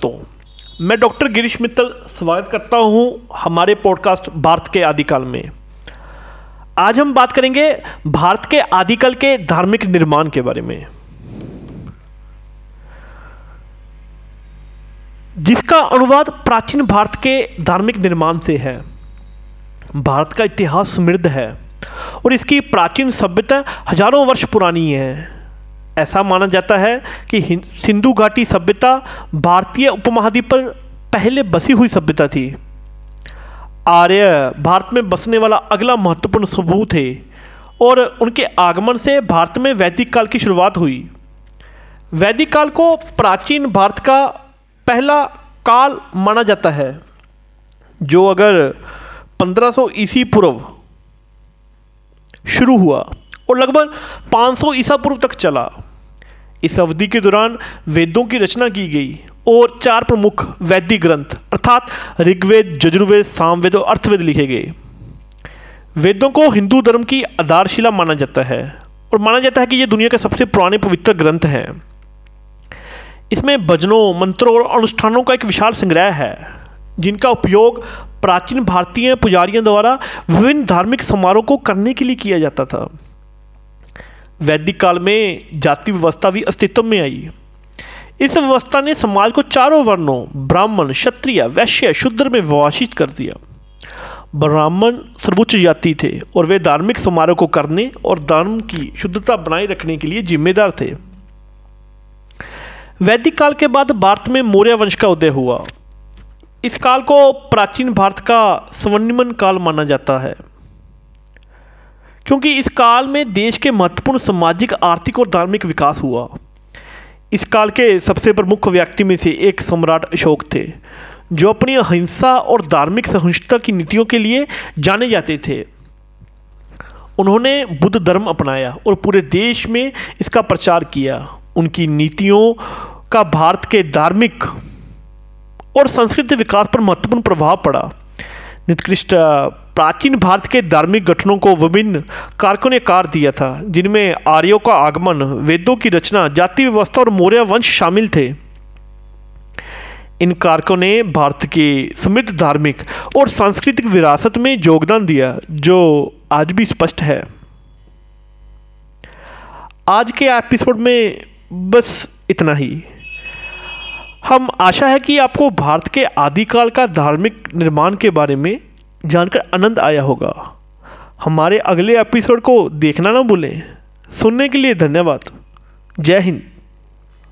दोस्तों, मैं डॉक्टर गिरीश मित्तल स्वागत करता हूँ हमारे पॉडकास्ट भारत के आदिकाल में। आज हम बात करेंगे भारत के आदिकाल के धार्मिक निर्माण के बारे में। जिसका अनुवाद प्राचीन भारत के धार्मिक निर्माण से है। भारत का इतिहास समृद्ध है और इसकी प्राचीन सभ्यता हज़ारों वर्ष पुरानी है। ऐसा माना जाता है कि सिंधु घाटी सभ्यता भारतीय उपमहाद्वीप पर पहले बसी हुई सभ्यता थी। आर्य भारत में बसने वाला अगला महत्वपूर्ण सबूत है और उनके आगमन से भारत में वैदिक काल की शुरुआत हुई। वैदिक काल को प्राचीन भारत का पहला काल माना जाता है, जो अगर 1500 ईसी पूर्व शुरू हुआ और लगभग 500 ईसा पूर्व तक चला। इस अवधि के दौरान वेदों की रचना की गई और चार प्रमुख वैदिक ग्रंथ, अर्थात ऋग्वेद, यजुर्वेद, सामवेद और अर्थवेद लिखे गए। वेदों को हिंदू धर्म की आधारशिला माना जाता है और माना जाता है कि ये दुनिया के सबसे पुराने पवित्र ग्रंथ हैं। इसमें भजनों, मंत्रों और अनुष्ठानों का एक विशाल संग्रह है, जिनका उपयोग प्राचीन भारतीय पुजारियों द्वारा विभिन्न धार्मिक समारोह को करने के लिए किया जाता था। वैदिक काल में जाति व्यवस्था भी अस्तित्व में आई इस व्यवस्था ने समाज को चारों वर्णों, ब्राह्मण, क्षत्रिय, वैश्य, शूद्र में विभाषित कर दिया। ब्राह्मण सर्वोच्च जाति थे और वे धार्मिक समारोह को करने और धर्म की शुद्धता बनाए रखने के लिए जिम्मेदार थे। वैदिक काल के बाद भारत में मौर्य वंश का उदय हुआ। इस काल को प्राचीन भारत का स्वर्णिमन काल माना जाता है। क्योंकि इस काल में देश के महत्वपूर्ण सामाजिक, आर्थिक और धार्मिक विकास हुआ। इस काल के सबसे प्रमुख व्यक्ति में से एक सम्राट अशोक थे, जो अपनी अहिंसा और धार्मिक सहिष्णुता की नीतियों के लिए जाने जाते थे। उन्होंने बुद्ध धर्म अपनाया और पूरे देश में इसका प्रचार किया। उनकी नीतियों का भारत के धार्मिक और सांस्कृतिक विकास पर महत्वपूर्ण प्रभाव पड़ा। निकृष्ट, प्राचीन भारत के धार्मिक गठनों को विभिन्न कारकों ने कार दिया था, जिनमें आर्यों का आगमन, वेदों की रचना, जाति व्यवस्था और मौर्य वंश शामिल थे। इन कारकों ने भारत की समृद्ध धार्मिक और सांस्कृतिक विरासत में योगदान दिया, जो आज भी स्पष्ट है। आज के एपिसोड में बस इतना ही। हम आशा है कि आपको भारत के आदिकाल का धार्मिक निर्माण के बारे में जानकर आनंद आया होगा। हमारे अगले एपिसोड को देखना ना भूलें। सुनने के लिए धन्यवाद। जय हिंद।